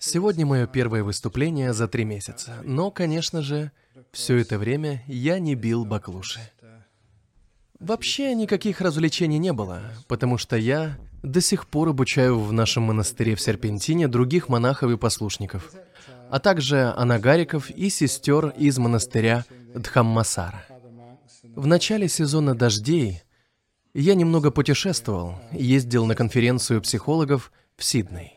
Сегодня мое первое выступление за три месяца, но, конечно же, все это время я не бил баклуши. Вообще никаких развлечений не было, потому что я до сих пор обучаю в нашем монастыре в Серпентине других монахов и послушников, а также анагариков и сестер из монастыря Дхаммасара. В начале сезона дождей я немного путешествовал, ездил на конференцию психологов в Сидней.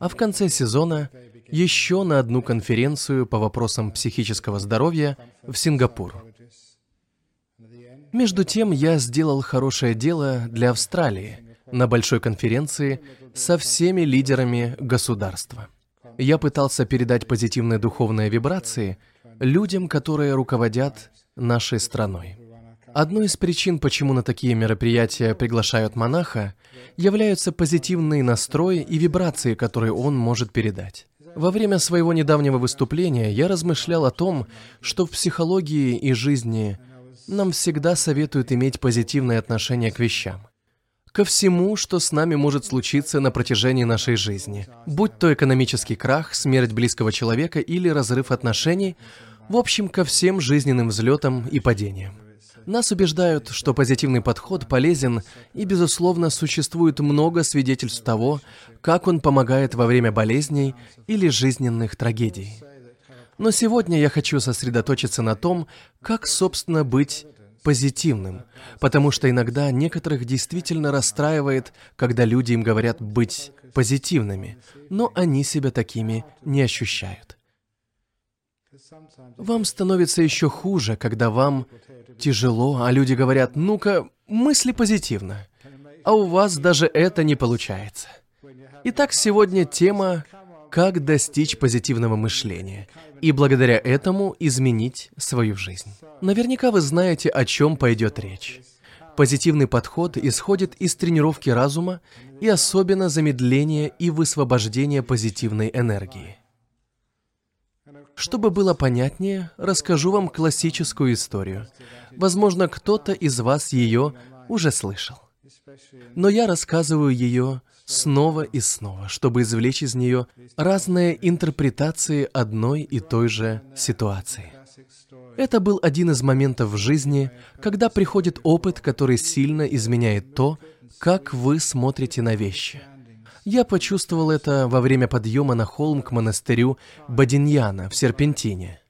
А в конце сезона еще на одну конференцию по вопросам психического здоровья в Сингапур. Между тем, я сделал хорошее дело для Австралии на большой конференции со всеми лидерами государства. Я пытался передать позитивные духовные вибрации людям, которые руководят нашей страной. Одной из причин, почему на такие мероприятия приглашают монаха, являются позитивный настрой и вибрации, которые он может передать. Во время своего недавнего выступления я размышлял о том, что в психологии и жизни нам всегда советуют иметь позитивное отношение к вещам. Ко всему, что с нами может случиться на протяжении нашей жизни. Будь то экономический крах, смерть близкого человека или разрыв отношений, в общем, ко всем жизненным взлетам и падениям. Нас убеждают, что позитивный подход полезен, и, безусловно, существует много свидетельств того, как он помогает во время болезней или жизненных трагедий. Но сегодня я хочу сосредоточиться на том, как, собственно, быть позитивным, потому что иногда некоторых действительно расстраивает, когда люди им говорят быть позитивными, но они себя такими не ощущают. Вам становится еще хуже, когда вам тяжело, а люди говорят, ну-ка, мысли позитивно. А у вас даже это не получается. Итак, сегодня тема «Как достичь позитивного мышления» и благодаря этому изменить свою жизнь. Наверняка вы знаете, о чем пойдет речь. Позитивный подход исходит из тренировки разума и особенно замедления и высвобождения позитивной энергии. Чтобы было понятнее, расскажу вам классическую историю. Возможно, кто-то из вас ее уже слышал. Но я рассказываю ее снова и снова, чтобы извлечь из нее разные интерпретации одной и той же ситуации. Это был один из моментов в жизни, когда приходит опыт, который сильно изменяет то, как вы смотрите на вещи. Я почувствовал это во время подъема на холм к монастырю Бадиньяна в Серпентине.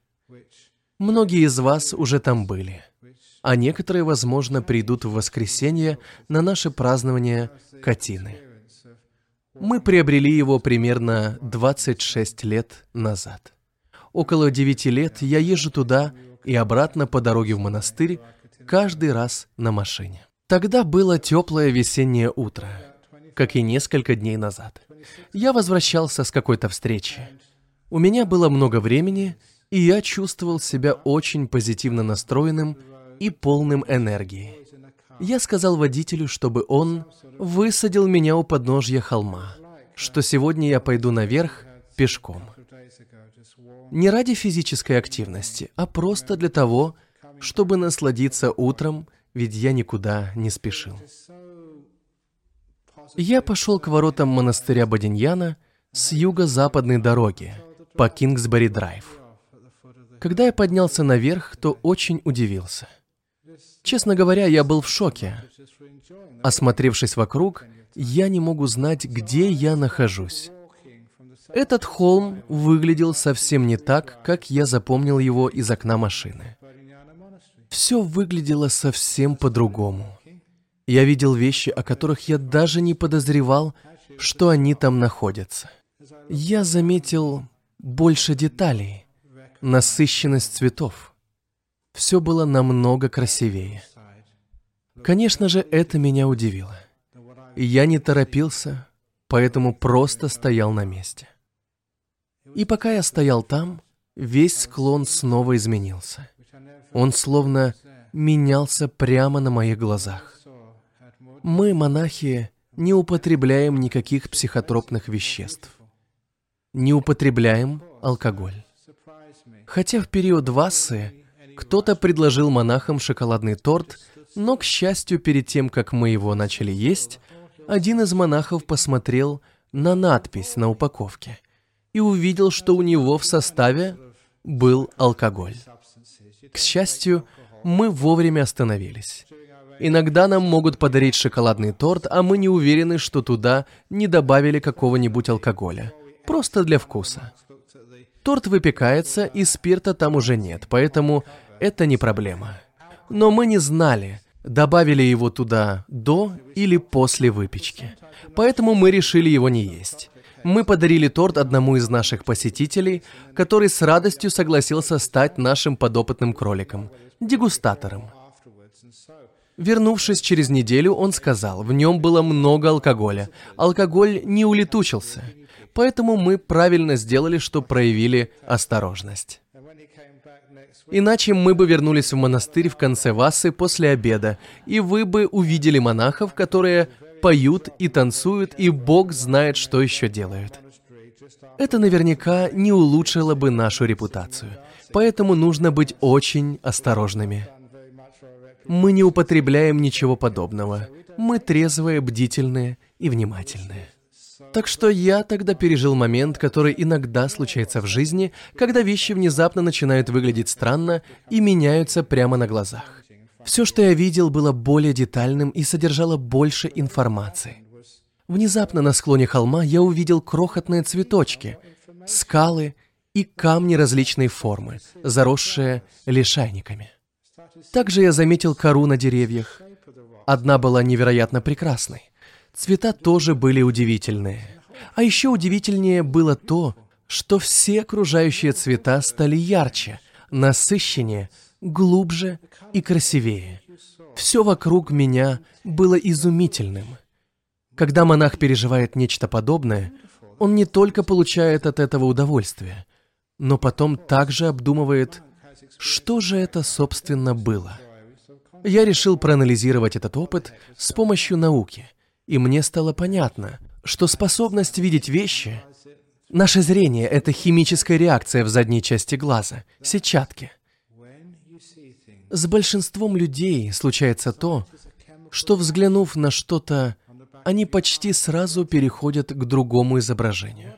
Многие из вас уже там были, а некоторые, возможно, придут в воскресенье на наше празднование Катины. Мы приобрели его примерно 26 лет назад. Около 9 лет я езжу туда и обратно по дороге в монастырь каждый раз на машине. Тогда было теплое весеннее утро – как и несколько дней назад. Я возвращался с какой-то встречи. У меня было много времени, и я чувствовал себя очень позитивно настроенным и полным энергии. Я сказал водителю, чтобы он высадил меня у подножья холма, что сегодня я пойду наверх пешком. Не ради физической активности, а просто для того, чтобы насладиться утром, ведь я никуда не спешил. Я пошел к воротам монастыря Бадиньяна с юго-западной дороги по Кингсбери-драйв. Когда я поднялся наверх, то очень удивился. Честно говоря, я был в шоке. Осмотревшись вокруг, я не могу знать, где я нахожусь. Этот холм выглядел совсем не так, как я запомнил его из окна машины. Все выглядело совсем по-другому. Я видел вещи, о которых я даже не подозревал, что они там находятся. Я заметил больше деталей, насыщенность цветов. Все было намного красивее. Конечно же, это меня удивило. Я не торопился, поэтому просто стоял на месте. И пока я стоял там, весь склон снова изменился. Он словно менялся прямо на моих глазах. Мы, монахи, не употребляем никаких психотропных веществ. Не употребляем алкоголь. Хотя в период вассы кто-то предложил монахам шоколадный торт, но, к счастью, перед тем, как мы его начали есть, один из монахов посмотрел на надпись на упаковке и увидел, что у него в составе был алкоголь. К счастью, мы вовремя остановились. Иногда нам могут подарить шоколадный торт, а мы не уверены, что туда не добавили какого-нибудь алкоголя. Просто для вкуса. Торт выпекается, и спирта там уже нет, поэтому это не проблема. Но мы не знали, добавили его туда до или после выпечки. Поэтому мы решили его не есть. Мы подарили торт одному из наших посетителей, который с радостью согласился стать нашим подопытным кроликом, дегустатором. Вернувшись через неделю, он сказал, в нем было много алкоголя. Алкоголь не улетучился. Поэтому мы правильно сделали, что проявили осторожность. Иначе мы бы вернулись в монастырь в конце Васы после обеда, и вы бы увидели монахов, которые поют и танцуют, и Бог знает, что еще делают. Это наверняка не улучшило бы нашу репутацию, поэтому нужно быть очень осторожными. Мы не употребляем ничего подобного. Мы трезвые, бдительные и внимательные. Так что я тогда пережил момент, который иногда случается в жизни, когда вещи внезапно начинают выглядеть странно и меняются прямо на глазах. Все, что я видел, было более детальным и содержало больше информации. Внезапно на склоне холма я увидел крохотные цветочки, скалы и камни различной формы, заросшие лишайниками. Также я заметил кору на деревьях. Одна была невероятно прекрасной. Цвета тоже были удивительные. А еще удивительнее было то, что все окружающие цвета стали ярче, насыщеннее, глубже и красивее. Все вокруг меня было изумительным. Когда монах переживает нечто подобное, он не только получает от этого удовольствие, но потом также обдумывает, что же это, собственно, было. Я решил проанализировать этот опыт с помощью науки – и мне стало понятно, что способность видеть вещи... Наше зрение — это химическая реакция в задней части глаза, сетчатки. С большинством людей случается то, что, взглянув на что-то, они почти сразу переходят к другому изображению.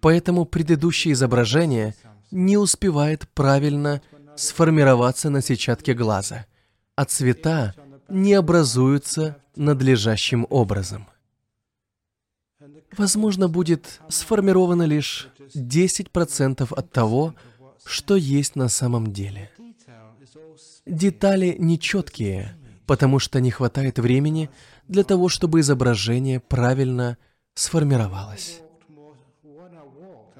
Поэтому предыдущее изображение не успевает правильно сформироваться на сетчатке глаза, а цвета не образуются надлежащим образом. Возможно, будет сформировано лишь 10% от того, что есть на самом деле. Детали нечеткие, потому что не хватает времени для того, чтобы изображение правильно сформировалось.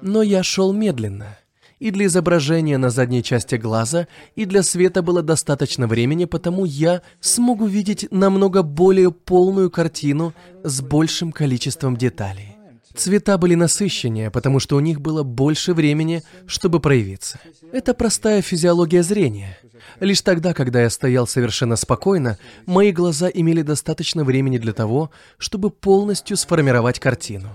Но я шел медленно — и для изображения на задней части глаза, и для света было достаточно времени, потому я смог увидеть намного более полную картину с большим количеством деталей. Цвета были насыщеннее, потому что у них было больше времени, чтобы проявиться. Это простая физиология зрения. Лишь тогда, когда я стоял совершенно спокойно, мои глаза имели достаточно времени для того, чтобы полностью сформировать картину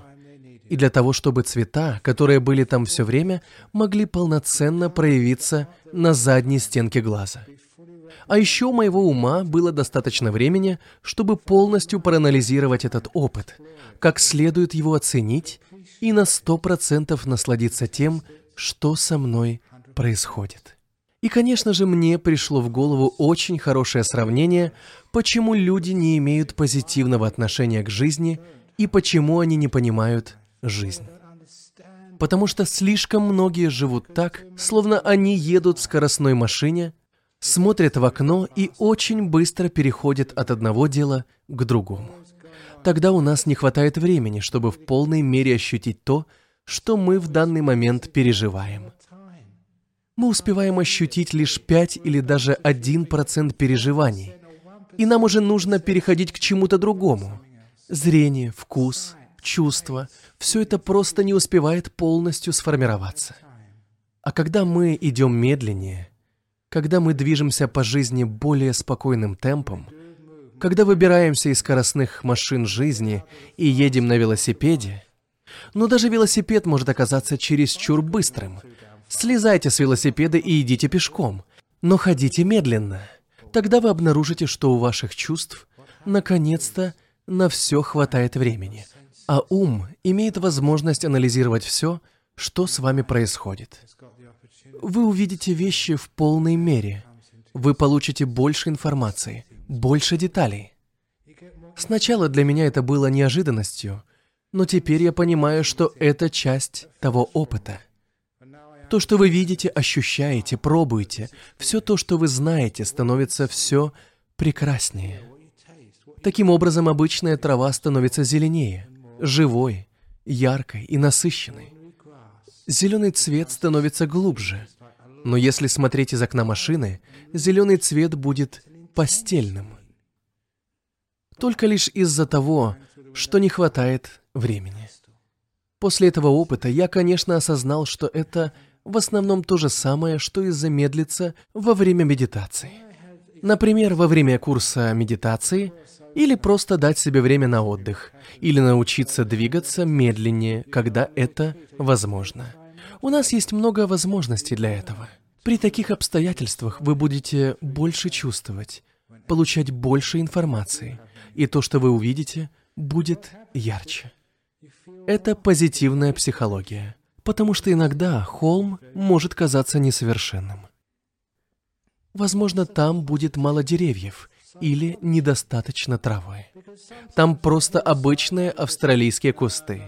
и для того, чтобы цвета, которые были там все время, могли полноценно проявиться на задней стенке глаза. А еще у моего ума было достаточно времени, чтобы полностью проанализировать этот опыт, как следует его оценить и на сто процентов насладиться тем, что со мной происходит. И, конечно же, мне пришло в голову очень хорошее сравнение, почему люди не имеют позитивного отношения к жизни и почему они не понимают жизнь. Потому что слишком многие живут так, словно они едут в скоростной машине, смотрят в окно и очень быстро переходят от одного дела к другому. Тогда у нас не хватает времени, чтобы в полной мере ощутить то, что мы в данный момент переживаем. Мы успеваем ощутить лишь 5 или даже 1% переживаний, и нам уже нужно переходить к чему-то другому. Зрение, вкус, чувства, все это просто не успевает полностью сформироваться. А когда мы идем медленнее, когда мы движемся по жизни более спокойным темпом, когда выбираемся из скоростных машин жизни и едем на велосипеде, но даже велосипед может оказаться чересчур быстрым. Слезайте с велосипеда и идите пешком, но ходите медленно. Тогда вы обнаружите, что у ваших чувств наконец-то на все хватает времени – А ум имеет возможность анализировать все, что с вами происходит. Вы увидите вещи в полной мере. Вы получите больше информации, больше деталей. Сначала для меня это было неожиданностью, но теперь я понимаю, что это часть того опыта. То, что вы видите, ощущаете, пробуете, все то, что вы знаете, становится все прекраснее. Таким образом, обычная трава становится зеленее, живой, яркой и насыщенной. Зеленый цвет становится глубже, но если смотреть из окна машины, зеленый цвет будет постельным. Только лишь из-за того, что не хватает времени. После этого опыта я, конечно, осознал, что это в основном то же самое, что и замедлиться во время медитации. Например, во время курса медитации или просто дать себе время на отдых, или научиться двигаться медленнее, когда это возможно. У нас есть много возможностей для этого. При таких обстоятельствах вы будете больше чувствовать, получать больше информации, и то, что вы увидите, будет ярче. Это позитивная психология, потому что иногда холм может казаться несовершенным. Возможно, там будет мало деревьев или недостаточно травы. Там просто обычные австралийские кусты,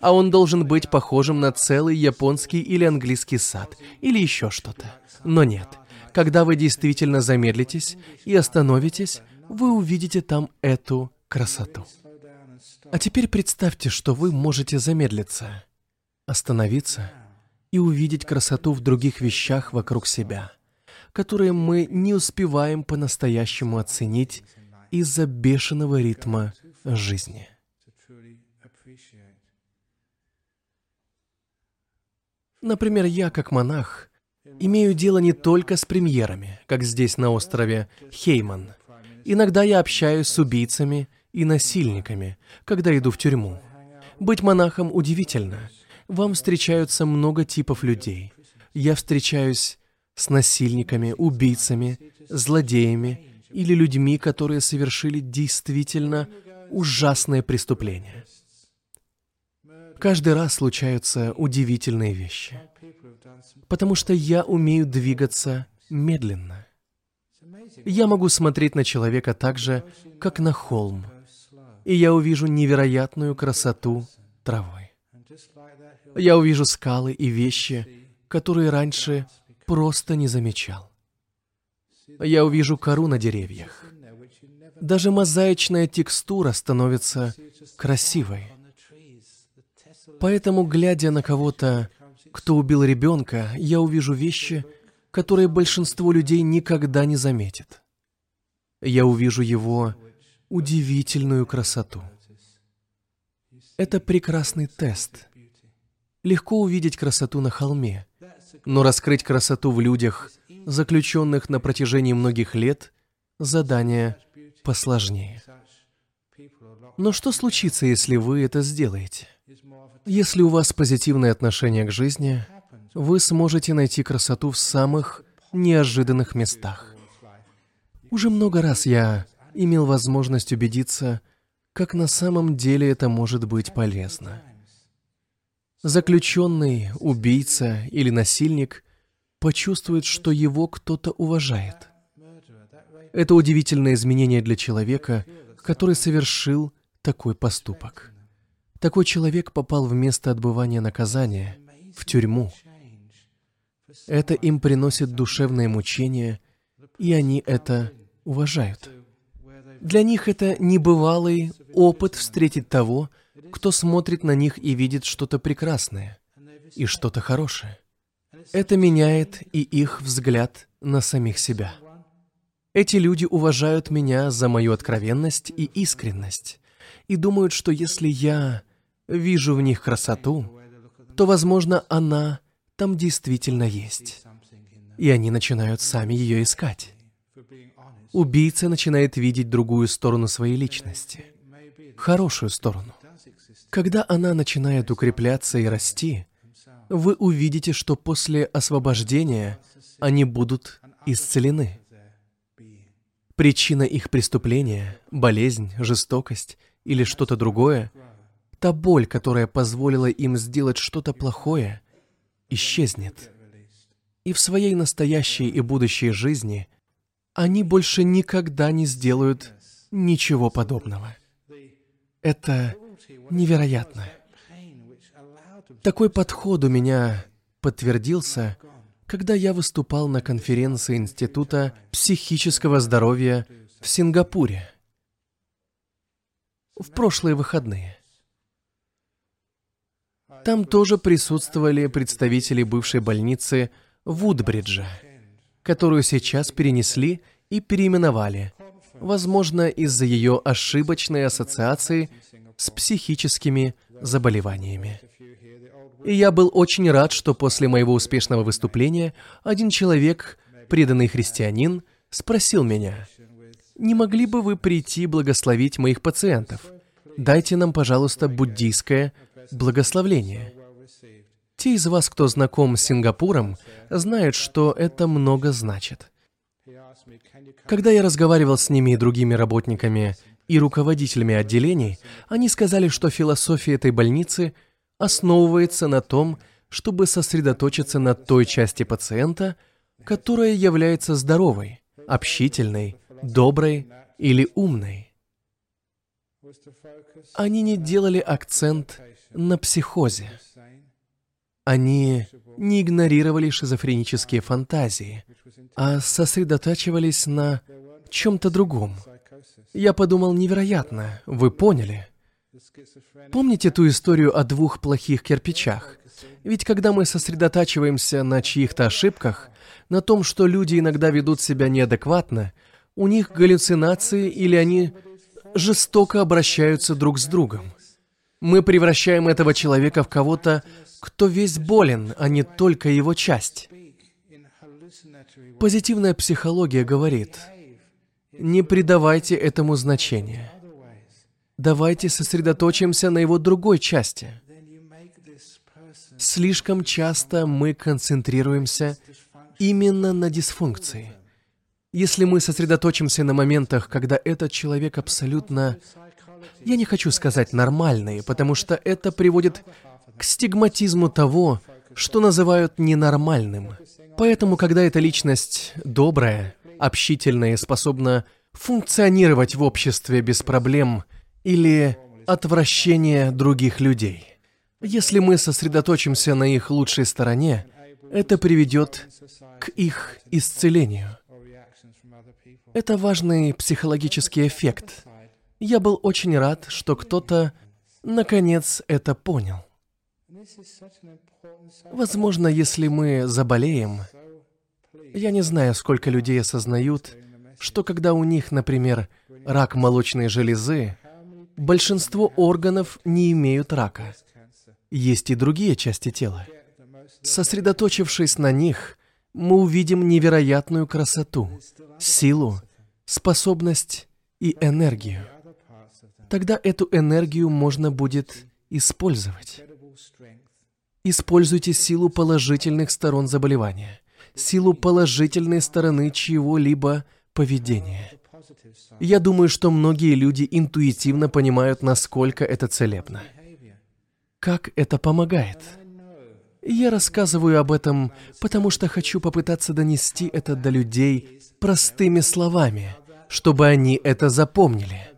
а он должен быть похожим на целый японский или английский сад, или еще что-то. Но нет. Когда вы действительно замедлитесь и остановитесь, вы увидите там эту красоту. А теперь представьте, что вы можете замедлиться, остановиться и увидеть красоту в других вещах вокруг себя, которые мы не успеваем по-настоящему оценить из-за бешеного ритма жизни. Например, я, как монах, имею дело не только с премьерами, как здесь на острове Хейман. Иногда я общаюсь с убийцами и насильниками, когда иду в тюрьму. Быть монахом удивительно. Вам встречаются много типов людей. Я встречаюсь с насильниками, убийцами, злодеями или людьми, которые совершили действительно ужасное преступление. Каждый раз случаются удивительные вещи, потому что я умею двигаться медленно. Я могу смотреть на человека так же, как на холм, и я увижу невероятную красоту травы. Я увижу скалы и вещи, которые раньше просто не замечал. Я увижу кору на деревьях. Даже мозаичная текстура становится красивой. Поэтому, глядя на кого-то, кто убил ребенка, я увижу вещи, которые большинство людей никогда не заметит. Я увижу его удивительную красоту. Это прекрасный тест. Легко увидеть красоту на холме, но раскрыть красоту в людях, заключенных на протяжении многих лет, задание посложнее. Но что случится, если вы это сделаете? Если у вас позитивное отношение к жизни, вы сможете найти красоту в самых неожиданных местах. Уже много раз я имел возможность убедиться, как на самом деле это может быть полезно. Заключенный, убийца или насильник почувствует, что его кто-то уважает. Это удивительное изменение для человека, который совершил такой поступок. Такой человек попал в место отбывания наказания, в тюрьму. Это им приносит душевное мучение, и они это уважают. Для них это небывалый опыт встретить того, кто смотрит на них и видит что-то прекрасное и что-то хорошее. Это меняет и их взгляд на самих себя. Эти люди уважают меня за мою откровенность и искренность и думают, что если я вижу в них красоту, то, возможно, она там действительно есть. И они начинают сами ее искать. Убийца начинает видеть другую сторону своей личности, хорошую сторону. Когда она начинает укрепляться и расти, вы увидите, что после освобождения они будут исцелены. Причина их преступления, болезнь, жестокость или что-то другое та боль, которая позволила им сделать что-то плохое, исчезнет. И в своей настоящей и будущей жизни они больше никогда не сделают ничего подобного. Это невероятно. Такой подход у меня подтвердился, когда я выступал на конференции Института психического здоровья в Сингапуре в прошлые выходные. Там тоже присутствовали представители бывшей больницы Вудбриджа, которую сейчас перенесли и переименовали, возможно, из-за ее ошибочной ассоциации с психическими заболеваниями. И я был очень рад, что после моего успешного выступления один человек, преданный христианин, спросил меня, «Не могли бы вы прийти благословить моих пациентов? Дайте нам, пожалуйста, буддийское благословление». Те из вас, кто знаком с Сингапуром, знают, что это много значит. Когда я разговаривал с ними и другими работниками и руководителями отделений, они сказали, что философия этой больницы – основывается на том, чтобы сосредоточиться на той части пациента, которая является здоровой, общительной, доброй или умной. Они не делали акцент на психозе. Они не игнорировали шизофренические фантазии, а сосредотачивались на чем-то другом. Я подумал, невероятно, вы поняли – Помните ту историю о двух плохих кирпичах? Ведь когда мы сосредотачиваемся на чьих-то ошибках, на том, что люди иногда ведут себя неадекватно, у них галлюцинации или они жестоко обращаются друг с другом. Мы превращаем этого человека в кого-то, кто весь болен, а не только его часть. Позитивная психология говорит, не придавайте этому значения. Давайте сосредоточимся на его другой части. Слишком часто мы концентрируемся именно на дисфункции. Если мы сосредоточимся на моментах, когда этот человек абсолютно, я не хочу сказать нормальный, потому что это приводит к стигматизму того, что называют ненормальным. Поэтому, когда эта личность добрая, общительная и способна функционировать в обществе без проблем – или отвращение других людей. Если мы сосредоточимся на их лучшей стороне, это приведет к их исцелению. Это важный психологический эффект. Я был очень рад, что кто-то, наконец, это понял. Возможно, если мы заболеем, я не знаю, сколько людей осознают, что когда у них, например, рак молочной железы, большинство органов не имеют рака. Есть и другие части тела. Сосредоточившись на них, мы увидим невероятную красоту, силу, способность и энергию. Тогда эту энергию можно будет использовать. Используйте силу положительных сторон заболевания, силу положительной стороны чьего-либо поведения. Я думаю, что многие люди интуитивно понимают, насколько это целебно. Как это помогает? Я рассказываю об этом, потому что хочу попытаться донести это до людей простыми словами, чтобы они это запомнили.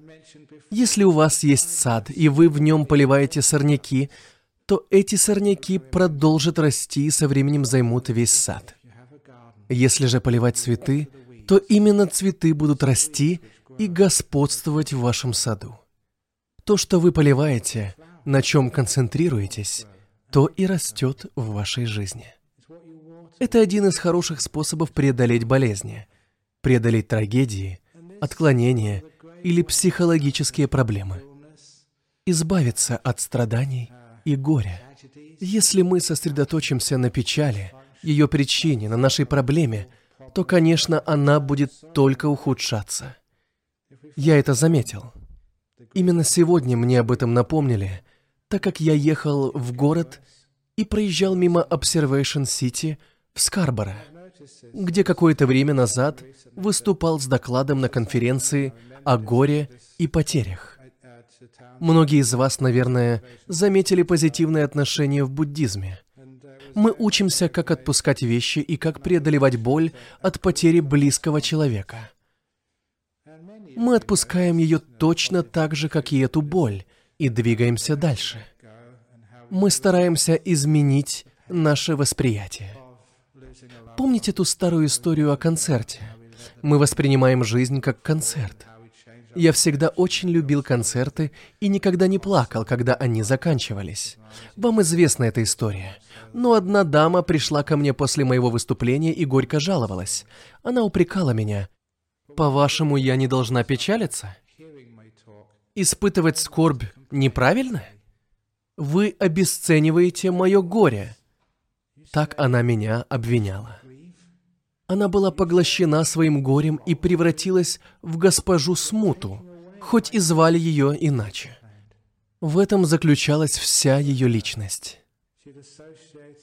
Если у вас есть сад, и вы в нем поливаете сорняки, то эти сорняки продолжат расти и со временем займут весь сад. Если же поливать цветы, то именно цветы будут расти и господствовать в вашем саду. То, что вы поливаете, на чем концентрируетесь, то и растет в вашей жизни. Это один из хороших способов преодолеть болезни, преодолеть трагедии, отклонения или психологические проблемы, избавиться от страданий и горя. Если мы сосредоточимся на печали, ее причине, на нашей проблеме, то, конечно, она будет только ухудшаться. Я это заметил. Именно сегодня мне об этом напомнили, так как я ехал в город и проезжал мимо Observation City в Скарборо, где какое-то время назад выступал с докладом на конференции о горе и потерях. Многие из вас, наверное, заметили позитивное отношение в буддизме. Мы учимся, как отпускать вещи и как преодолевать боль от потери близкого человека. Мы отпускаем ее точно так же, как и эту боль, и двигаемся дальше. Мы стараемся изменить наше восприятие. Помните ту старую историю о концерте? Мы воспринимаем жизнь как концерт. Я всегда очень любил концерты и никогда не плакал, когда они заканчивались. Вам известна эта история. Но одна дама пришла ко мне после моего выступления и горько жаловалась. Она упрекала меня. «По-вашему, я не должна печалиться? Испытывать скорбь неправильно? Вы обесцениваете мое горе». Так она меня обвиняла. Она была поглощена своим горем и превратилась в госпожу Смуту, хоть и звали ее иначе. В этом заключалась вся ее личность.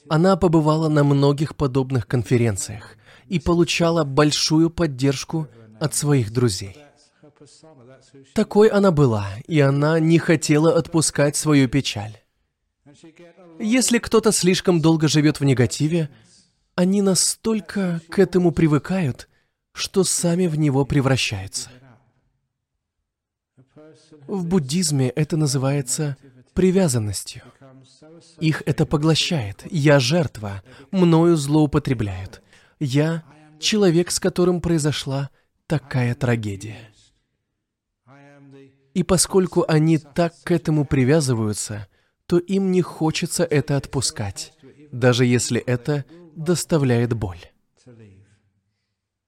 Она побывала на многих подобных конференциях и получала большую поддержку от своих друзей. Такой она была, и она не хотела отпускать свою печаль. Если кто-то слишком долго живет в негативе, они настолько к этому привыкают, что сами в него превращаются. В буддизме это называется привязанностью. Их это поглощает. Я жертва, мною злоупотребляют. Я человек, с которым произошла такая трагедия. И поскольку они так к этому привязываются, то им не хочется это отпускать, даже если это доставляет боль.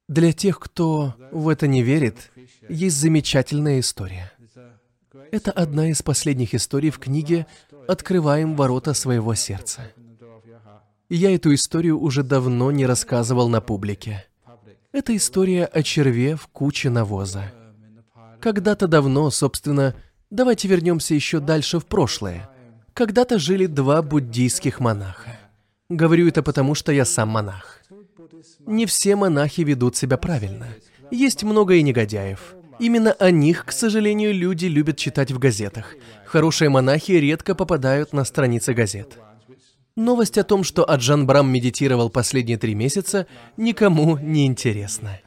Для тех, кто в это не верит, есть замечательная история. Это одна из последних историй в книге «Открываем ворота своего сердца». Я эту историю уже давно не рассказывал на публике. Это история о черве в куче навоза. Когда-то давно, собственно, давайте вернемся еще дальше в прошлое. Когда-то жили два буддийских монаха. Говорю это потому, что я сам монах. Не все монахи ведут себя правильно. Есть много и негодяев. Именно о них, к сожалению, люди любят читать в газетах. Хорошие монахи редко попадают на страницы газет. Новость о том, что Аджан Брам медитировал последние три месяца, никому не интересна.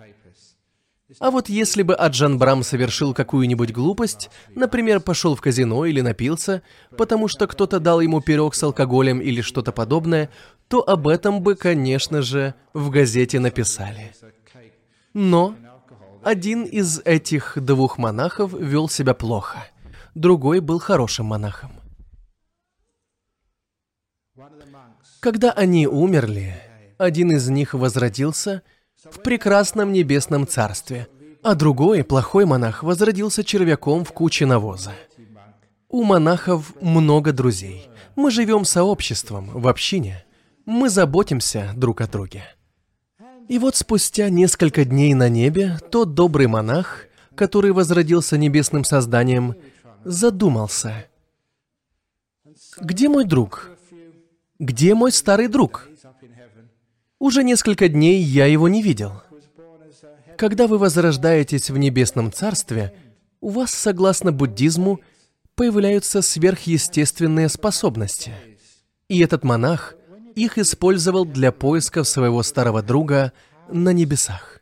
А вот если бы Аджан Брам совершил какую-нибудь глупость, например, пошел в казино или напился, потому что кто-то дал ему пирог с алкоголем или что-то подобное, то об этом бы, конечно же, в газете написали. Но один из этих двух монахов вел себя плохо, другой был хорошим монахом. Когда они умерли, один из них возродился – в прекрасном небесном царстве, а другой, плохой монах, возродился червяком в куче навоза. У монахов много друзей. Мы живем сообществом, в общине. Мы заботимся друг о друге. И вот спустя несколько дней на небе тот добрый монах, который возродился небесным созданием, задумался. «Где мой друг? Где мой старый друг?» Уже несколько дней я его не видел. Когда вы возрождаетесь в небесном царстве, у вас, согласно буддизму, появляются сверхъестественные способности. И этот монах их использовал для поисков своего старого друга на небесах.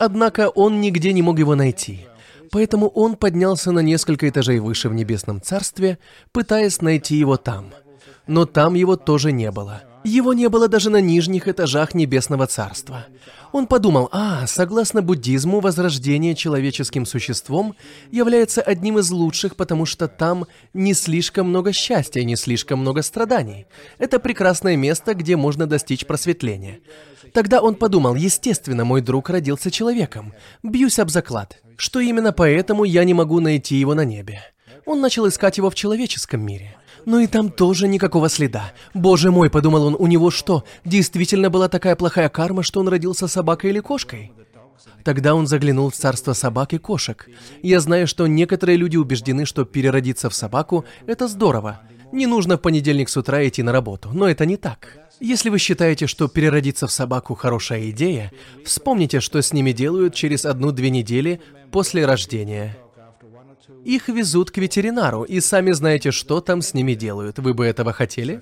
Однако он нигде не мог его найти, поэтому он поднялся на несколько этажей выше в небесном царстве, пытаясь найти его там. Но там его тоже не было – его не было даже на нижних этажах Небесного Царства. Он подумал, а, согласно буддизму, возрождение человеческим существом является одним из лучших, потому что там не слишком много счастья, не слишком много страданий. Это прекрасное место, где можно достичь просветления. Тогда он подумал, естественно, мой друг родился человеком. Бьюсь об заклад, что именно поэтому я не могу найти его на небе. Он начал искать его в человеческом мире. Но и там тоже никакого следа. Боже мой, подумал он, у него что, действительно была такая плохая карма, что он родился собакой или кошкой? Тогда он заглянул в царство собак и кошек. Я знаю, что некоторые люди убеждены, что переродиться в собаку – это здорово. Не нужно в понедельник с утра идти на работу, но это не так. Если вы считаете, что переродиться в собаку – хорошая идея, вспомните, что с ними делают через одну-две недели после рождения. Их везут к ветеринару, и сами знаете, что там с ними делают. Вы бы этого хотели?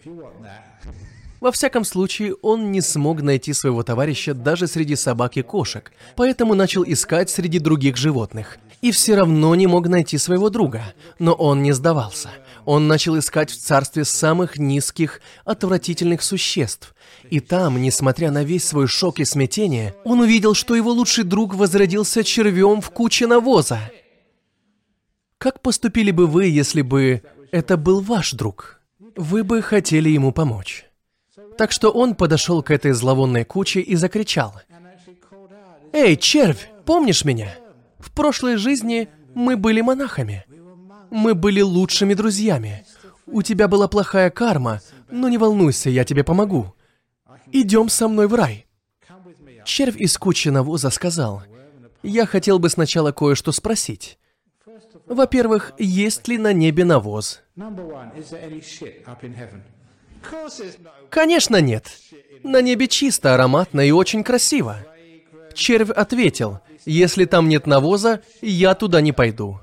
Во всяком случае, он не смог найти своего товарища даже среди собак и кошек, поэтому начал искать среди других животных. И все равно не мог найти своего друга. Но он не сдавался. Он начал искать в царстве самых низких, отвратительных существ. И там, несмотря на весь свой шок и смятение, он увидел, что его лучший друг возродился червем в куче навоза. Как поступили бы вы, если бы это был ваш друг? Вы бы хотели ему помочь. Так что он подошел к этой зловонной куче и закричал. «Эй, червь, помнишь меня? В прошлой жизни мы были монахами. Мы были лучшими друзьями. У тебя была плохая карма, но не волнуйся, я тебе помогу. Идем со мной в рай». Червь из кучи навоза сказал, «Я хотел бы сначала кое-что спросить. Во-первых, есть ли на небе навоз?» Конечно, нет. На небе чисто, ароматно и очень красиво. Червь ответил, если там нет навоза, я туда не пойду.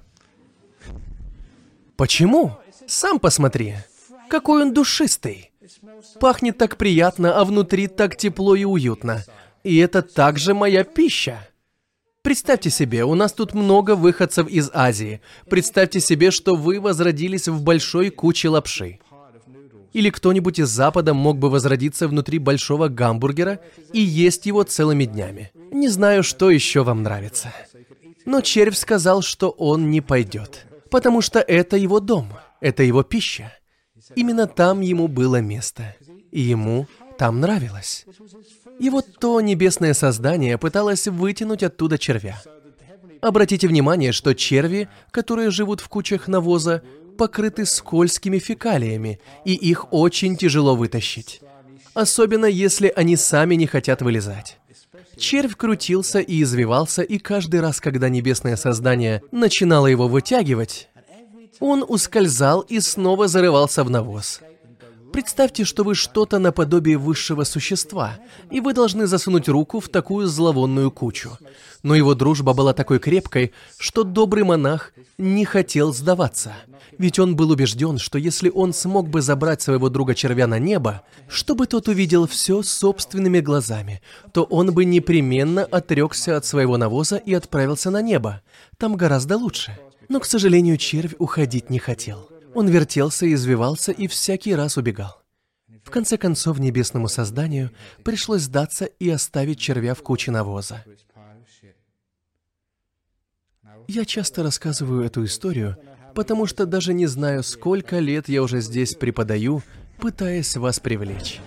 Почему? Сам посмотри. Какой он душистый. Пахнет так приятно, а внутри так тепло и уютно. И это также моя пища. Представьте себе, у нас тут много выходцев из Азии. Представьте себе, что вы возродились в большой куче лапши. Или кто-нибудь из Запада мог бы возродиться внутри большого гамбургера и есть его целыми днями. Не знаю, что еще вам нравится. Но червь сказал, что он не пойдет. Потому что это его дом, это его пища. Именно там ему было место. И ему там нравилось. И вот то небесное создание пыталось вытянуть оттуда червя. Обратите внимание, что черви, которые живут в кучах навоза, покрыты скользкими фекалиями, и их очень тяжело вытащить. Особенно если они сами не хотят вылезать. Червь крутился и извивался, и каждый раз, когда небесное создание начинало его вытягивать, он ускользал и снова зарывался в навоз. Представьте, что вы что-то наподобие высшего существа, и вы должны засунуть руку в такую зловонную кучу. Но его дружба была такой крепкой, что добрый монах не хотел сдаваться. Ведь он был убежден, что если он смог бы забрать своего друга червя на небо, чтобы тот увидел все собственными глазами, то он бы непременно отрекся от своего навоза и отправился на небо. Там гораздо лучше. Но, к сожалению, червь уходить не хотел. Он вертелся, извивался и всякий раз убегал. В конце концов, небесному созданию пришлось сдаться и оставить червя в куче навоза. Я часто рассказываю эту историю, потому что даже не знаю, сколько лет я уже здесь преподаю, пытаясь вас привлечь.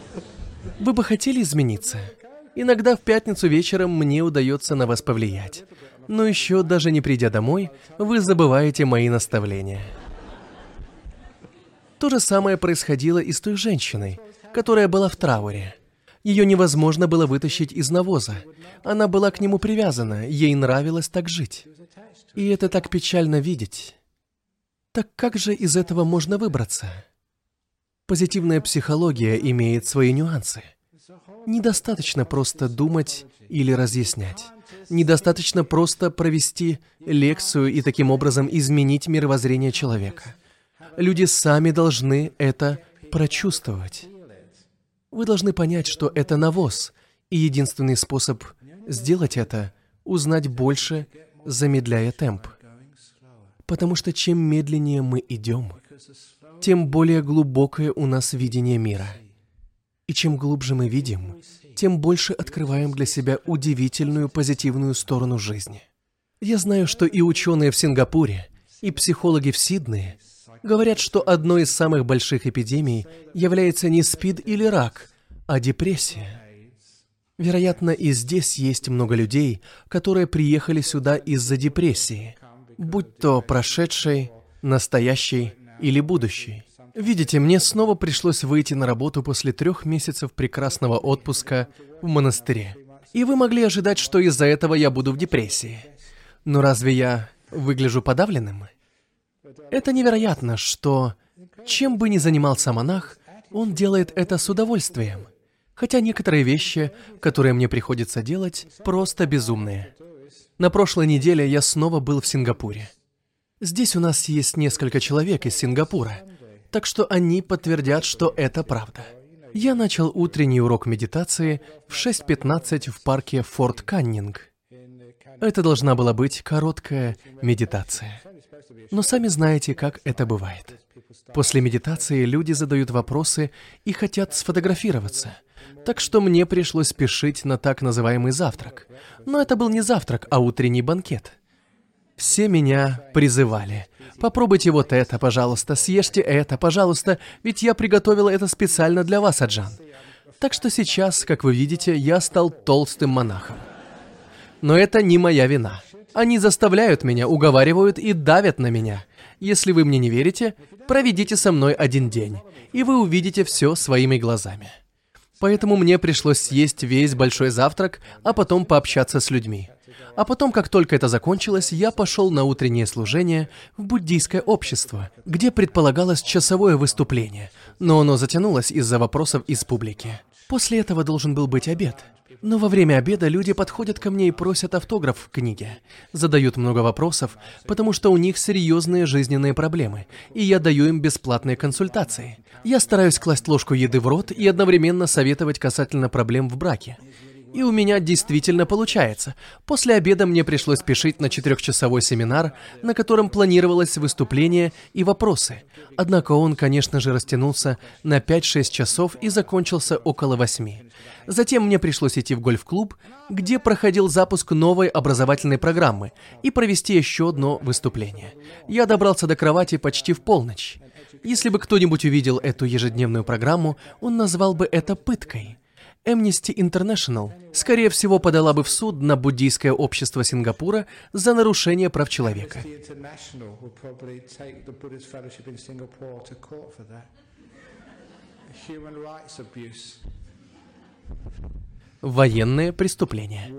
Вы бы хотели измениться? Иногда в пятницу вечером мне удается на вас повлиять. Но еще даже не придя домой, вы забываете мои наставления. То же самое происходило и с той женщиной, которая была в трауре. Ее невозможно было вытащить из навоза. Она была к нему привязана, ей нравилось так жить. И это так печально видеть. Так как же из этого можно выбраться? Позитивная психология имеет свои нюансы. Недостаточно просто думать или разъяснять. Недостаточно просто провести лекцию и таким образом изменить мировоззрение человека. Люди сами должны это прочувствовать. Вы должны понять, что это навоз, и единственный способ сделать это — узнать больше, замедляя темп. Потому что чем медленнее мы идем, тем более глубокое у нас видение мира. И чем глубже мы видим, тем больше открываем для себя удивительную позитивную сторону жизни. Я знаю, что и ученые в Сингапуре, и психологи в Сиднее говорят, что одной из самых больших эпидемий является не СПИД или рак, а депрессия. Вероятно, и здесь есть много людей, которые приехали сюда из-за депрессии – будь то прошедший, настоящий или будущий. Видите, мне снова пришлось выйти на работу после трех месяцев прекрасного отпуска в монастыре. И вы могли ожидать, что из-за этого я буду в депрессии. Но разве я выгляжу подавленным? Это невероятно, что чем бы ни занимался монах, он делает это с удовольствием. Хотя некоторые вещи, которые мне приходится делать, просто безумные. На прошлой неделе я снова был в Сингапуре. Здесь у нас есть несколько человек из Сингапура, так что они подтвердят, что это правда. Я начал утренний урок медитации в 6.15 в парке Форт Каннинг. Это должна была быть короткая медитация. Но сами знаете, как это бывает. После медитации люди задают вопросы и хотят сфотографироваться. Так что мне пришлось спешить на так называемый завтрак. Но это был не завтрак, а утренний банкет. Все меня призывали. Попробуйте вот это, пожалуйста, съешьте это, пожалуйста, ведь я приготовила это специально для вас, Аджан. Так что сейчас, как вы видите, я стал толстым монахом. Но это не моя вина. Они заставляют меня, уговаривают и давят на меня. Если вы мне не верите, проведите со мной один день, и вы увидите все своими глазами. Поэтому мне пришлось съесть весь большой завтрак, а потом пообщаться с людьми. А потом, как только это закончилось, я пошел на утреннее служение в буддийское общество, где предполагалось часовое выступление, но оно затянулось из-за вопросов из публики. После этого должен был быть обед. Но во время обеда люди подходят ко мне и просят автограф в книге. Задают много вопросов, потому что у них серьезные жизненные проблемы, и я даю им бесплатные консультации. Я стараюсь класть ложку еды в рот и одновременно советовать касательно проблем в браке. И у меня действительно получается. После обеда мне пришлось спешить на четырехчасовой семинар, на котором планировалось выступление и вопросы. Однако он, конечно же, растянулся на 5-6 часов и закончился около 8. Затем мне пришлось идти в гольф-клуб, где проходил запуск новой образовательной программы, и провести еще одно выступление. Я добрался до кровати почти в полночь. Если бы кто-нибудь увидел эту ежедневную программу, он назвал бы это пыткой. Amnesty International, скорее всего, подала бы в суд на буддийское общество Сингапура за нарушение прав человека. Военные преступления.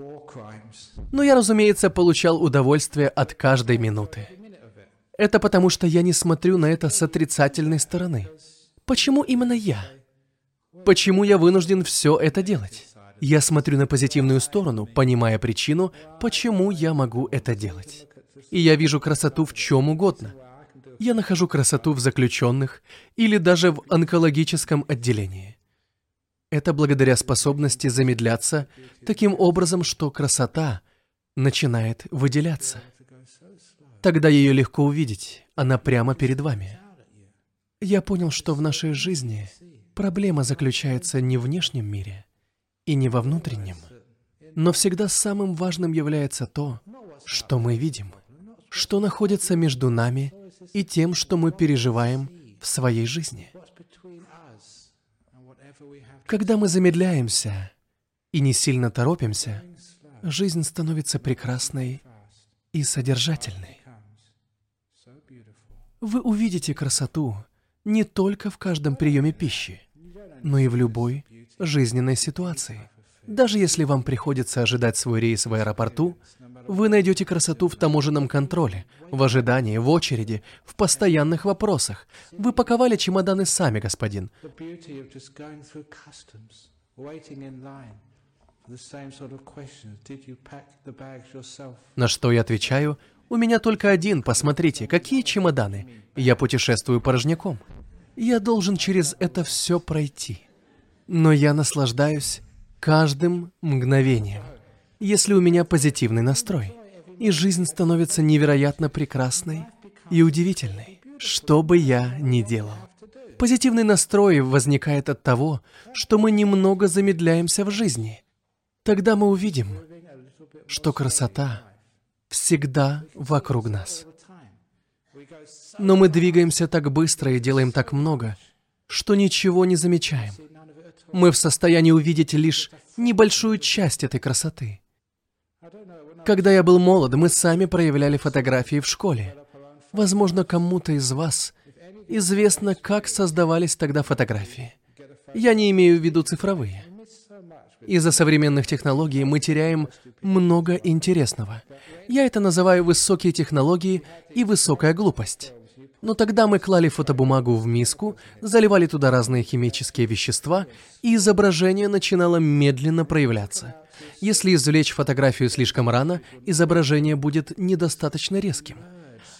Но я, разумеется, получал удовольствие от каждой минуты. Это потому, что я не смотрю на это с отрицательной стороны. Почему именно я? Почему я вынужден все это делать? Я смотрю на позитивную сторону, понимая причину, почему я могу это делать. И я вижу красоту в чем угодно. Я нахожу красоту в заключенных или даже в онкологическом отделении. Это благодаря способности замедляться таким образом, что красота начинает выделяться. Тогда ее легко увидеть, она прямо перед вами. Я понял, что в нашей жизни Проблема заключается не в внешнем мире и не во внутреннем, но всегда самым важным является то, что мы видим, что находится между нами и тем, что мы переживаем в своей жизни. Когда мы замедляемся и не сильно торопимся, жизнь становится прекрасной и содержательной. Вы увидите красоту не только в каждом приеме пищи, но и в любой жизненной ситуации. Даже если вам приходится ожидать свой рейс в аэропорту, вы найдете красоту в таможенном контроле, в ожидании, в очереди, в постоянных вопросах. Вы паковали чемоданы сами, господин. На что я отвечаю, у меня только один, посмотрите, какие чемоданы. Я путешествую порожняком. Я должен через это все пройти. Но я наслаждаюсь каждым мгновением, если у меня позитивный настрой. И жизнь становится невероятно прекрасной и удивительной, что бы я ни делал. Позитивный настрой возникает от того, что мы немного замедляемся в жизни. Тогда мы увидим, что красота всегда вокруг нас. Но мы двигаемся так быстро и делаем так много, что ничего не замечаем. Мы в состоянии увидеть лишь небольшую часть этой красоты. Когда я был молод, мы сами проявляли фотографии в школе. Возможно, кому-то из вас известно, как создавались тогда фотографии. Я не имею в виду цифровые. Из-за современных технологий мы теряем много интересного. Я это называю высокие технологии и высокая глупость. Но тогда мы клали фотобумагу в миску, заливали туда разные химические вещества, и изображение начинало медленно проявляться. Если извлечь фотографию слишком рано, изображение будет недостаточно резким.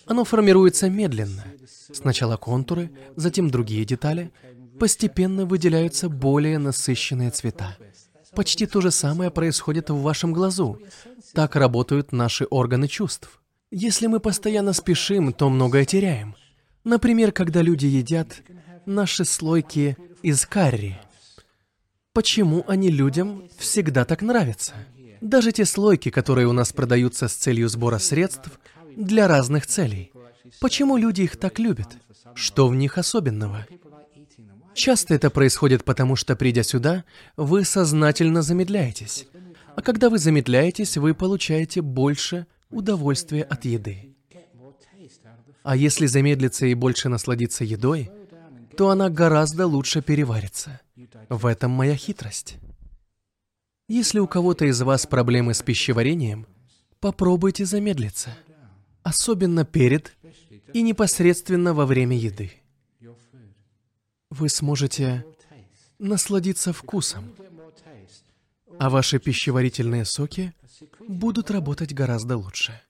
Оно формируется медленно. Сначала контуры, затем другие детали. Постепенно выделяются более насыщенные цвета. Почти то же самое происходит в вашем глазу. Так работают наши органы чувств. Если мы постоянно спешим, то многое теряем. Например, когда люди едят наши слойки из карри. Почему они людям всегда так нравятся? Даже те слойки, которые у нас продаются с целью сбора средств для разных целей. Почему люди их так любят? Что в них особенного? Часто это происходит потому, что, придя сюда, вы сознательно замедляетесь. А когда вы замедляетесь, вы получаете больше удовольствия от еды. А если замедлиться и больше насладиться едой, то она гораздо лучше переварится. В этом моя хитрость. Если у кого-то из вас проблемы с пищеварением, попробуйте замедлиться. Особенно перед и непосредственно во время еды. Вы сможете насладиться вкусом, а ваши пищеварительные соки будут работать гораздо лучше.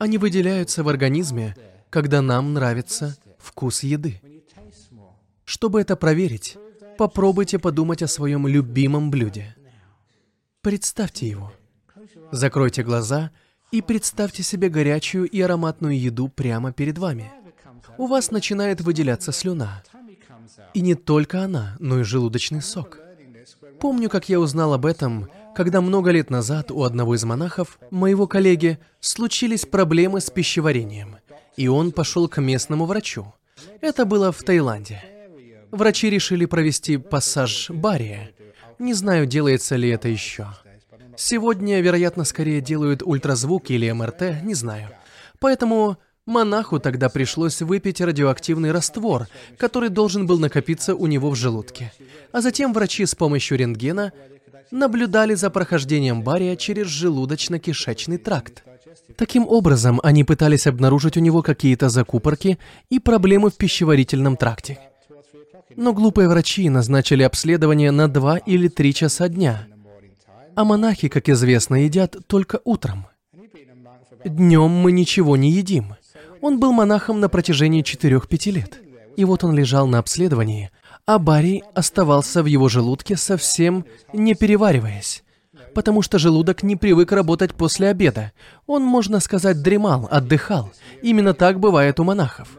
Они выделяются в организме, когда нам нравится вкус еды. Чтобы это проверить, попробуйте подумать о своем любимом блюде. Представьте его. Закройте глаза и представьте себе горячую и ароматную еду прямо перед вами. У вас начинает выделяться слюна. И не только она, но и желудочный сок. Помню, как я узнал об этом, когда много лет назад у одного из монахов, моего коллеги, случились проблемы с пищеварением, и он пошел к местному врачу. Это было в Таиланде. Врачи решили провести пассаж бария. Не знаю, делается ли это еще. Сегодня, вероятно, скорее делают ультразвук или МРТ, не знаю. Поэтому монаху тогда пришлось выпить радиоактивный раствор, который должен был накопиться у него в желудке. А затем врачи с помощью рентгена наблюдали за прохождением бария через желудочно-кишечный тракт. Таким образом, они пытались обнаружить у него какие-то закупорки и проблемы в пищеварительном тракте. Но глупые врачи назначили обследование на 2 или 3 часа дня. А монахи, как известно, едят только утром. Днем мы ничего не едим. Он был монахом на протяжении 4-5 лет. И вот он лежал на обследовании, а барий оставался в его желудке совсем не перевариваясь, потому что желудок не привык работать после обеда. Он, можно сказать, дремал, отдыхал. Именно так бывает у монахов.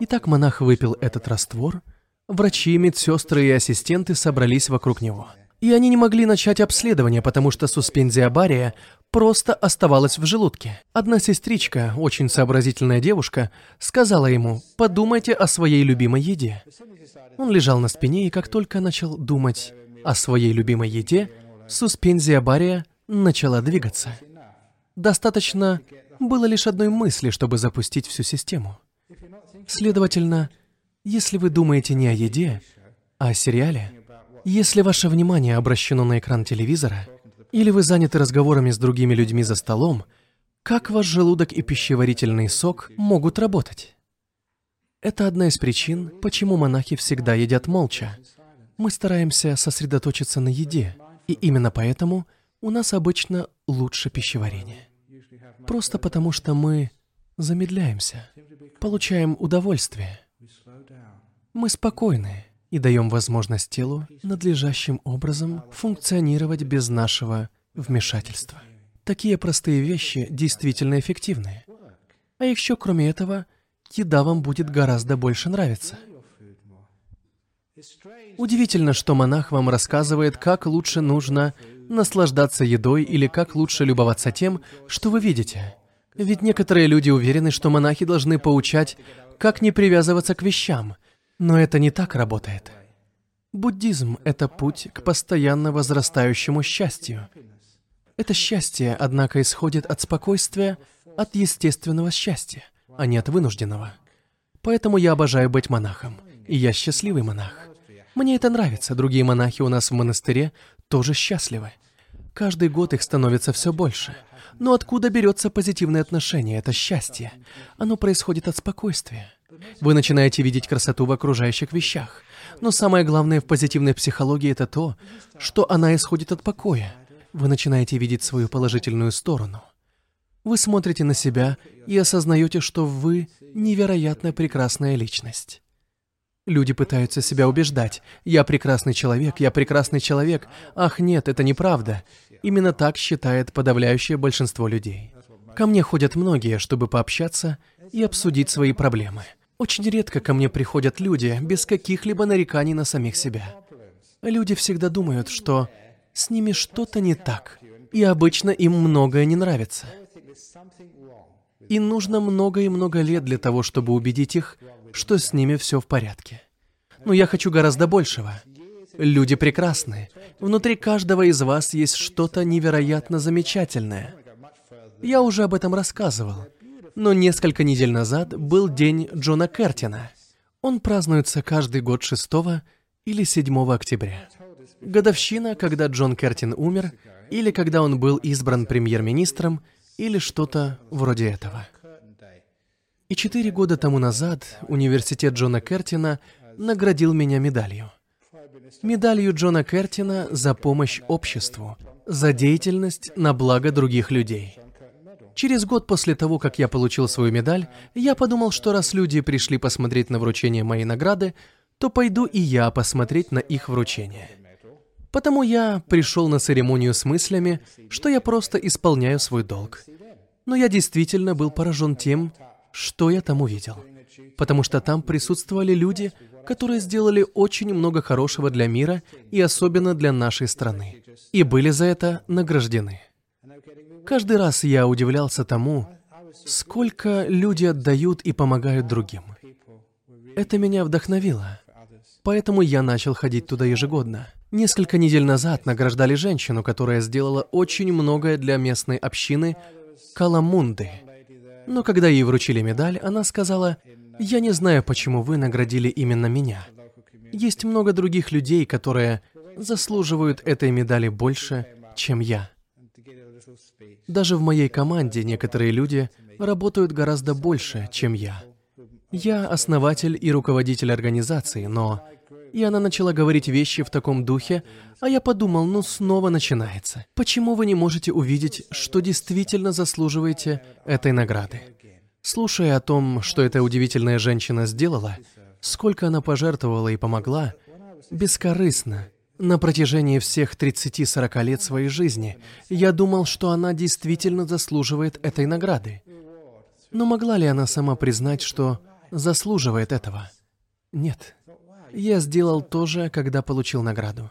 Итак, монах выпил этот раствор, Врачи, медсестры и ассистенты собрались вокруг него. И они не могли начать обследование, потому что суспензия бария просто оставалась в желудке. Одна сестричка, очень сообразительная девушка, сказала ему, подумайте о своей любимой еде. Он лежал на спине, и как только начал думать о своей любимой еде, суспензия бария начала двигаться. Достаточно было лишь одной мысли, чтобы запустить всю систему. Следовательно, если вы думаете не о еде, а о сериале, если ваше внимание обращено на экран телевизора, или вы заняты разговорами с другими людьми за столом, как ваш желудок и пищеварительный сок могут работать? Это одна из причин, почему монахи всегда едят молча. Мы стараемся сосредоточиться на еде, и именно поэтому у нас обычно лучше пищеварение. Просто потому, что мы замедляемся, получаем удовольствие. Мы спокойны и даем возможность телу надлежащим образом функционировать без нашего вмешательства. Такие простые вещи действительно эффективны. А еще, кроме этого, еда вам будет гораздо больше нравиться. Удивительно, что монах вам рассказывает, как лучше нужно наслаждаться едой или как лучше любоваться тем, что вы видите. Ведь некоторые люди уверены, что монахи должны поучать, как не привязываться к вещам – но это не так работает. Буддизм — это путь к постоянно возрастающему счастью. Это счастье, однако, исходит от спокойствия, от естественного счастья, а не от вынужденного. Поэтому я обожаю быть монахом, и я счастливый монах. Мне это нравится, другие монахи у нас в монастыре тоже счастливы. Каждый год их становится все больше. Но откуда берется позитивное отношение, это счастье? Оно происходит от спокойствия. Вы начинаете видеть красоту в окружающих вещах. Но самое главное в позитивной психологии это то, что она исходит от покоя. Вы начинаете видеть свою положительную сторону. Вы смотрите на себя и осознаете, что вы невероятно прекрасная личность. Люди пытаются себя убеждать. «Я прекрасный человек, я прекрасный человек». Ах, нет, это неправда. Именно так считает подавляющее большинство людей. Ко мне ходят многие, чтобы пообщаться и обсудить свои проблемы. Очень редко ко мне приходят люди без каких-либо нареканий на самих себя. Люди всегда думают, что с ними что-то не так, и обычно им многое не нравится. И нужно много и много лет для того, чтобы убедить их, что с ними все в порядке. Но я хочу гораздо большего. Люди прекрасны. Внутри каждого из вас есть что-то невероятно замечательное. Я уже об этом рассказывал. Но несколько недель назад был день Джона Кертина. Он празднуется каждый год 6 или 7 октября. Годовщина, когда Джон Кертин умер, или когда он был избран премьер-министром, или что-то вроде этого. И четыре года тому назад университет Джона Кертина наградил меня медалью. Медалью Джона Кертина за помощь обществу, за деятельность на благо других людей. Через год после того, как я получил свою медаль, я подумал, что раз люди пришли посмотреть на вручение моей награды, то пойду и я посмотреть на их вручение. Потому я пришел на церемонию с мыслями, что я просто исполняю свой долг. Но я действительно был поражен тем, что я там увидел. Потому что там присутствовали люди, которые сделали очень много хорошего для мира и особенно для нашей страны. И были за это награждены. Каждый раз я удивлялся тому, сколько люди отдают и помогают другим. Это меня вдохновило. Поэтому я начал ходить туда ежегодно. Несколько недель назад награждали женщину, которая сделала очень многое для местной общины Каламунды. Но когда ей вручили медаль, она сказала, «Я не знаю, почему вы наградили именно меня. Есть много других людей, которые заслуживают этой медали больше, чем я». Даже в моей команде некоторые люди работают гораздо больше, чем я. Я основатель и руководитель организации, но... И она начала говорить вещи в таком духе, а я подумал, ну снова начинается. Почему вы не можете увидеть, что действительно заслуживаете этой награды? Слушая о том, что эта удивительная женщина сделала, сколько она пожертвовала и помогла, бескорыстно, на протяжении всех 30-40 лет своей жизни я думал, что она действительно заслуживает этой награды. Но могла ли она сама признать, что заслуживает этого? Нет. Я сделал то же, когда получил награду.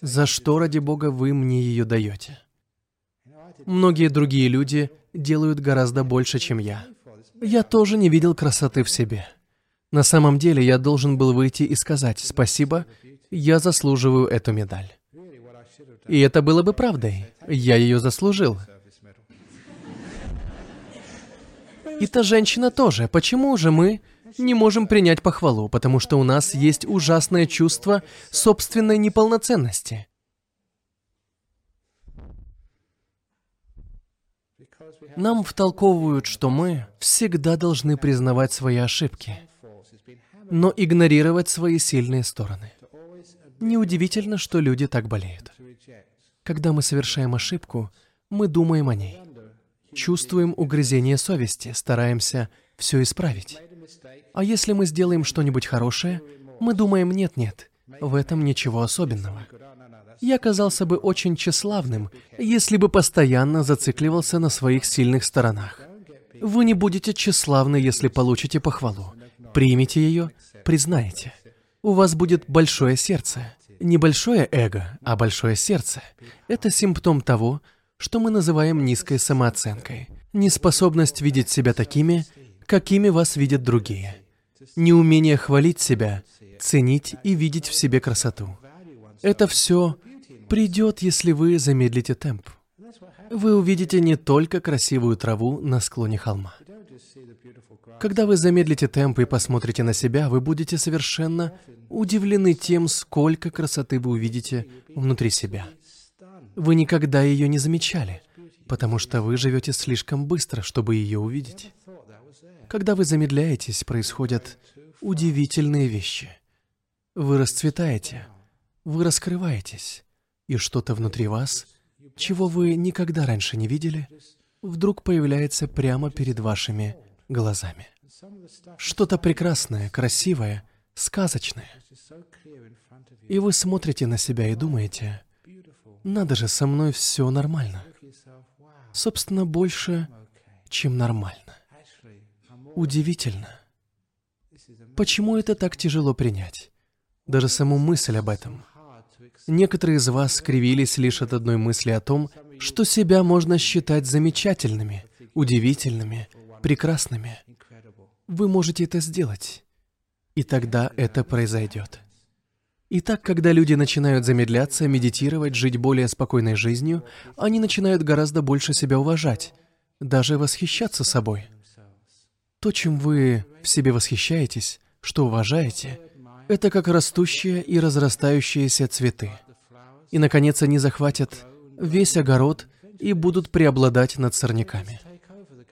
За что, ради Бога, вы мне ее даете? Многие другие люди делают гораздо больше, чем я. Я тоже не видел красоты в себе. На самом деле я должен был выйти и сказать «спасибо», я заслуживаю эту медаль. И это было бы правдой. Я ее заслужил. И та женщина тоже. Почему же мы не можем принять похвалу? Потому что у нас есть ужасное чувство собственной неполноценности. Нам втолковывают, что мы всегда должны признавать свои ошибки, но игнорировать свои сильные стороны. Неудивительно, что люди так болеют. Когда мы совершаем ошибку, мы думаем о ней. Чувствуем угрызение совести, стараемся все исправить. А если мы сделаем что-нибудь хорошее, мы думаем, нет-нет, в этом ничего особенного. Я казался бы очень тщеславным, если бы постоянно зацикливался на своих сильных сторонах. Вы не будете тщеславны, если получите похвалу. Примите ее, признаете у вас будет большое сердце. Не большое эго, а большое сердце. Это симптом того, что мы называем низкой самооценкой. Неспособность видеть себя такими, какими вас видят другие. Неумение хвалить себя, ценить и видеть в себе красоту. Это все придет, если вы замедлите темп. Вы увидите не только красивую траву на склоне холма. Когда вы замедлите темп и посмотрите на себя, вы будете совершенно удивлены тем, сколько красоты вы увидите внутри себя. Вы никогда ее не замечали, потому что вы живете слишком быстро, чтобы ее увидеть. Когда вы замедляетесь, происходят удивительные вещи. Вы расцветаете, вы раскрываетесь, и что-то внутри вас, чего вы никогда раньше не видели, вдруг появляется прямо перед вашими глазами. Что-то прекрасное, красивое, сказочное. И вы смотрите на себя и думаете, надо же, со мной все нормально. Собственно, больше, чем нормально. Удивительно. Почему это так тяжело принять? Даже саму мысль об этом. Некоторые из вас скривились лишь от одной мысли о том, что себя можно считать замечательными, удивительными, прекрасными. Вы можете это сделать. И тогда это произойдет. Итак, когда люди начинают замедляться, медитировать, жить более спокойной жизнью, они начинают гораздо больше себя уважать, даже восхищаться собой. То, чем вы в себе восхищаетесь, что уважаете, это как растущие и разрастающиеся цветы. И, наконец, они захватят весь огород и будут преобладать над сорняками.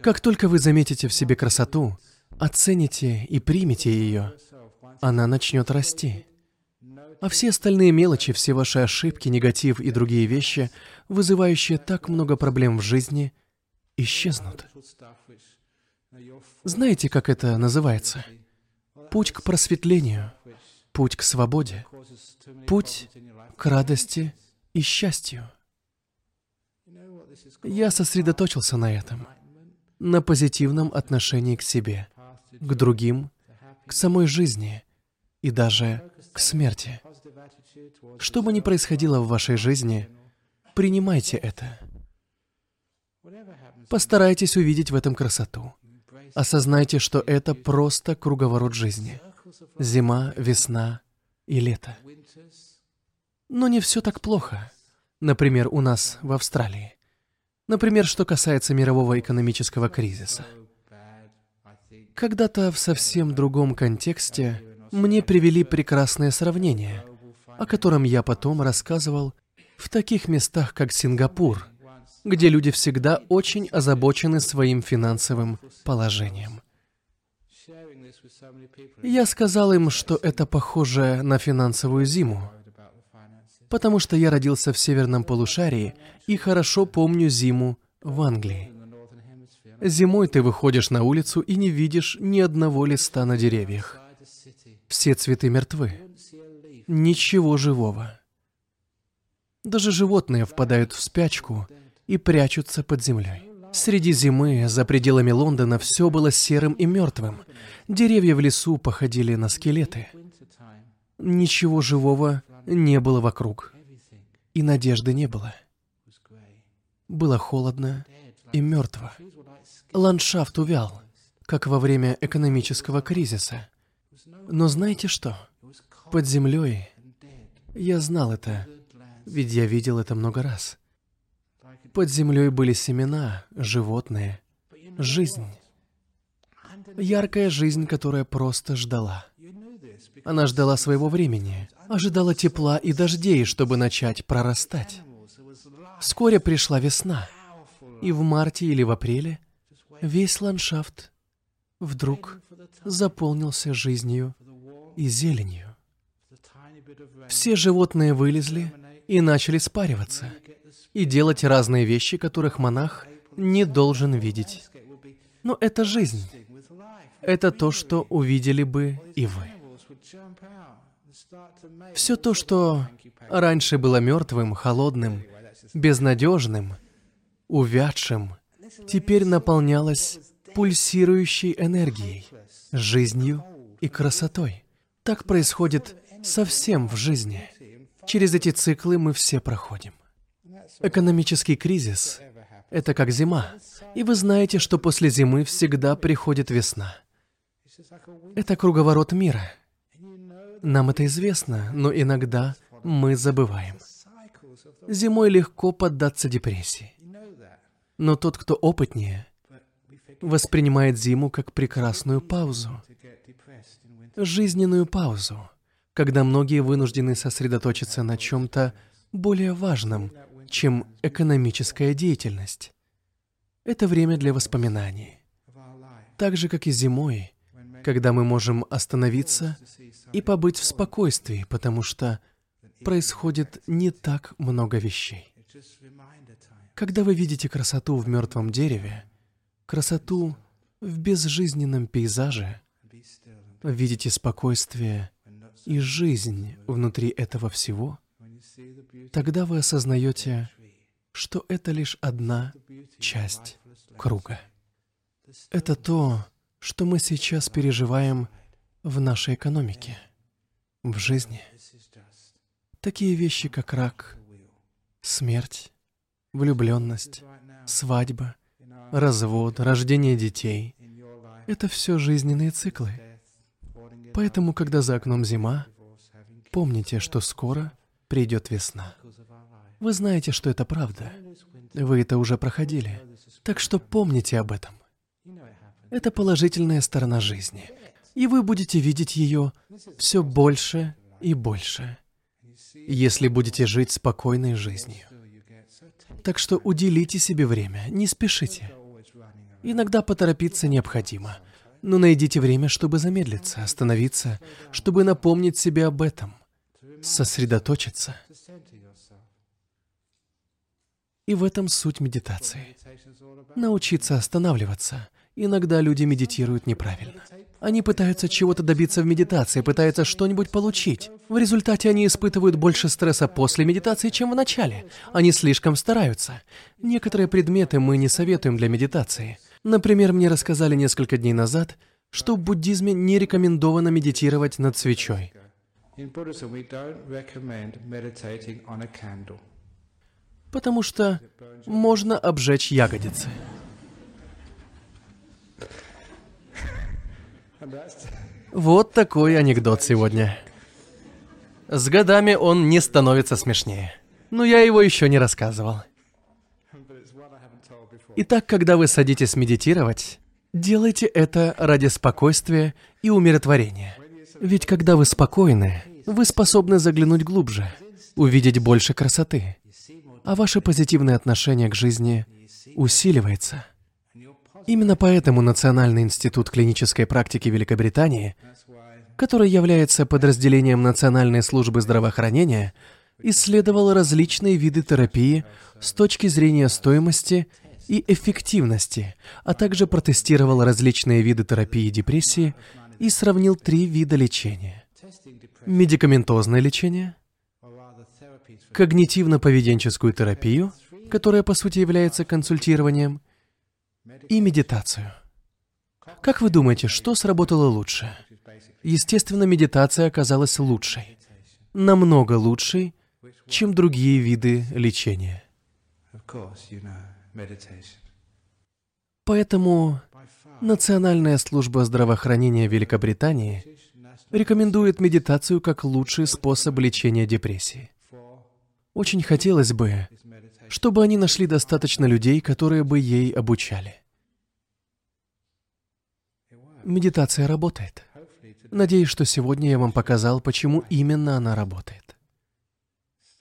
Как только вы заметите в себе красоту, оцените и примете ее, она начнет расти. А все остальные мелочи, все ваши ошибки, негатив и другие вещи, вызывающие так много проблем в жизни, исчезнут. Знаете, как это называется? Путь к просветлению, путь к свободе, путь к радости и счастью. Я сосредоточился на этом, на позитивном отношении к себе, к другим, к самой жизни и даже к смерти. Что бы ни происходило в вашей жизни, принимайте это. Постарайтесь увидеть в этом красоту. Осознайте, что это просто круговорот жизни. Зима, весна и лето. Но не все так плохо. Например, у нас в Австралии. Например, что касается мирового экономического кризиса. Когда-то в совсем другом контексте мне привели прекрасное сравнение – о котором я потом рассказывал в таких местах, как Сингапур, где люди всегда очень озабочены своим финансовым положением. Я сказал им, что это похоже на финансовую зиму, потому что я родился в северном полушарии и хорошо помню зиму в Англии. Зимой ты выходишь на улицу и не видишь ни одного листа на деревьях. Все цветы мертвы ничего живого. Даже животные впадают в спячку и прячутся под землей. Среди зимы, за пределами Лондона, все было серым и мертвым. Деревья в лесу походили на скелеты. Ничего живого не было вокруг. И надежды не было. Было холодно и мертво. Ландшафт увял, как во время экономического кризиса. Но знаете что? под землей. Я знал это, ведь я видел это много раз. Под землей были семена, животные, жизнь. Яркая жизнь, которая просто ждала. Она ждала своего времени, ожидала тепла и дождей, чтобы начать прорастать. Вскоре пришла весна, и в марте или в апреле весь ландшафт вдруг заполнился жизнью и зеленью. Все животные вылезли и начали спариваться и делать разные вещи, которых монах не должен видеть. Но это жизнь. Это то, что увидели бы и вы. Все то, что раньше было мертвым, холодным, безнадежным, увядшим, теперь наполнялось пульсирующей энергией, жизнью и красотой. Так происходит совсем в жизни. Через эти циклы мы все проходим. Экономический кризис — это как зима. И вы знаете, что после зимы всегда приходит весна. Это круговорот мира. Нам это известно, но иногда мы забываем. Зимой легко поддаться депрессии. Но тот, кто опытнее, воспринимает зиму как прекрасную паузу, жизненную паузу, когда многие вынуждены сосредоточиться на чем-то более важном, чем экономическая деятельность. Это время для воспоминаний. Так же, как и зимой, когда мы можем остановиться и побыть в спокойствии, потому что происходит не так много вещей. Когда вы видите красоту в мертвом дереве, красоту в безжизненном пейзаже, видите спокойствие и жизнь внутри этого всего, тогда вы осознаете, что это лишь одна часть круга. Это то, что мы сейчас переживаем в нашей экономике, в жизни. Такие вещи, как рак, смерть, влюбленность, свадьба, развод, рождение детей — это все жизненные циклы. Поэтому, когда за окном зима, помните, что скоро придет весна. Вы знаете, что это правда. Вы это уже проходили. Так что помните об этом. Это положительная сторона жизни. И вы будете видеть ее все больше и больше, если будете жить спокойной жизнью. Так что уделите себе время, не спешите. Иногда поторопиться необходимо, но найдите время, чтобы замедлиться, остановиться, чтобы напомнить себе об этом, сосредоточиться. И в этом суть медитации. Научиться останавливаться. Иногда люди медитируют неправильно. Они пытаются чего-то добиться в медитации, пытаются что-нибудь получить. В результате они испытывают больше стресса после медитации, чем в начале. Они слишком стараются. Некоторые предметы мы не советуем для медитации. Например, мне рассказали несколько дней назад, что в буддизме не рекомендовано медитировать над свечой. Потому что можно обжечь ягодицы. Вот такой анекдот сегодня. С годами он не становится смешнее. Но я его еще не рассказывал. Итак, когда вы садитесь медитировать, делайте это ради спокойствия и умиротворения. Ведь когда вы спокойны, вы способны заглянуть глубже, увидеть больше красоты, а ваше позитивное отношение к жизни усиливается. Именно поэтому Национальный институт клинической практики Великобритании, который является подразделением Национальной службы здравоохранения, исследовал различные виды терапии с точки зрения стоимости и эффективности, а также протестировал различные виды терапии депрессии и сравнил три вида лечения. Медикаментозное лечение, когнитивно-поведенческую терапию, которая по сути является консультированием, и медитацию. Как вы думаете, что сработало лучше? Естественно, медитация оказалась лучшей. Намного лучшей, чем другие виды лечения. Поэтому Национальная служба здравоохранения Великобритании рекомендует медитацию как лучший способ лечения депрессии. Очень хотелось бы, чтобы они нашли достаточно людей, которые бы ей обучали. Медитация работает. Надеюсь, что сегодня я вам показал, почему именно она работает.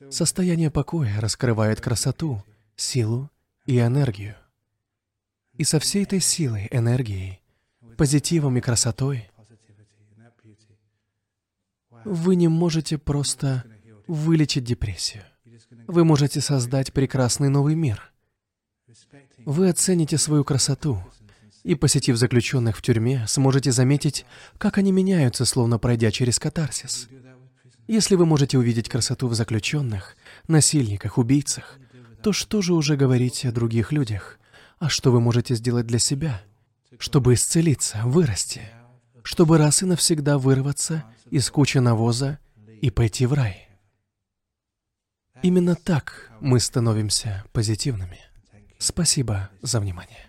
Состояние покоя раскрывает красоту, силу и энергию. И со всей этой силой, энергией, позитивом и красотой вы не можете просто вылечить депрессию. Вы можете создать прекрасный новый мир. Вы оцените свою красоту, и, посетив заключенных в тюрьме, сможете заметить, как они меняются, словно пройдя через катарсис. Если вы можете увидеть красоту в заключенных, насильниках, убийцах, то что же уже говорить о других людях? А что вы можете сделать для себя, чтобы исцелиться, вырасти, чтобы раз и навсегда вырваться из кучи навоза и пойти в рай? Именно так мы становимся позитивными. Спасибо за внимание.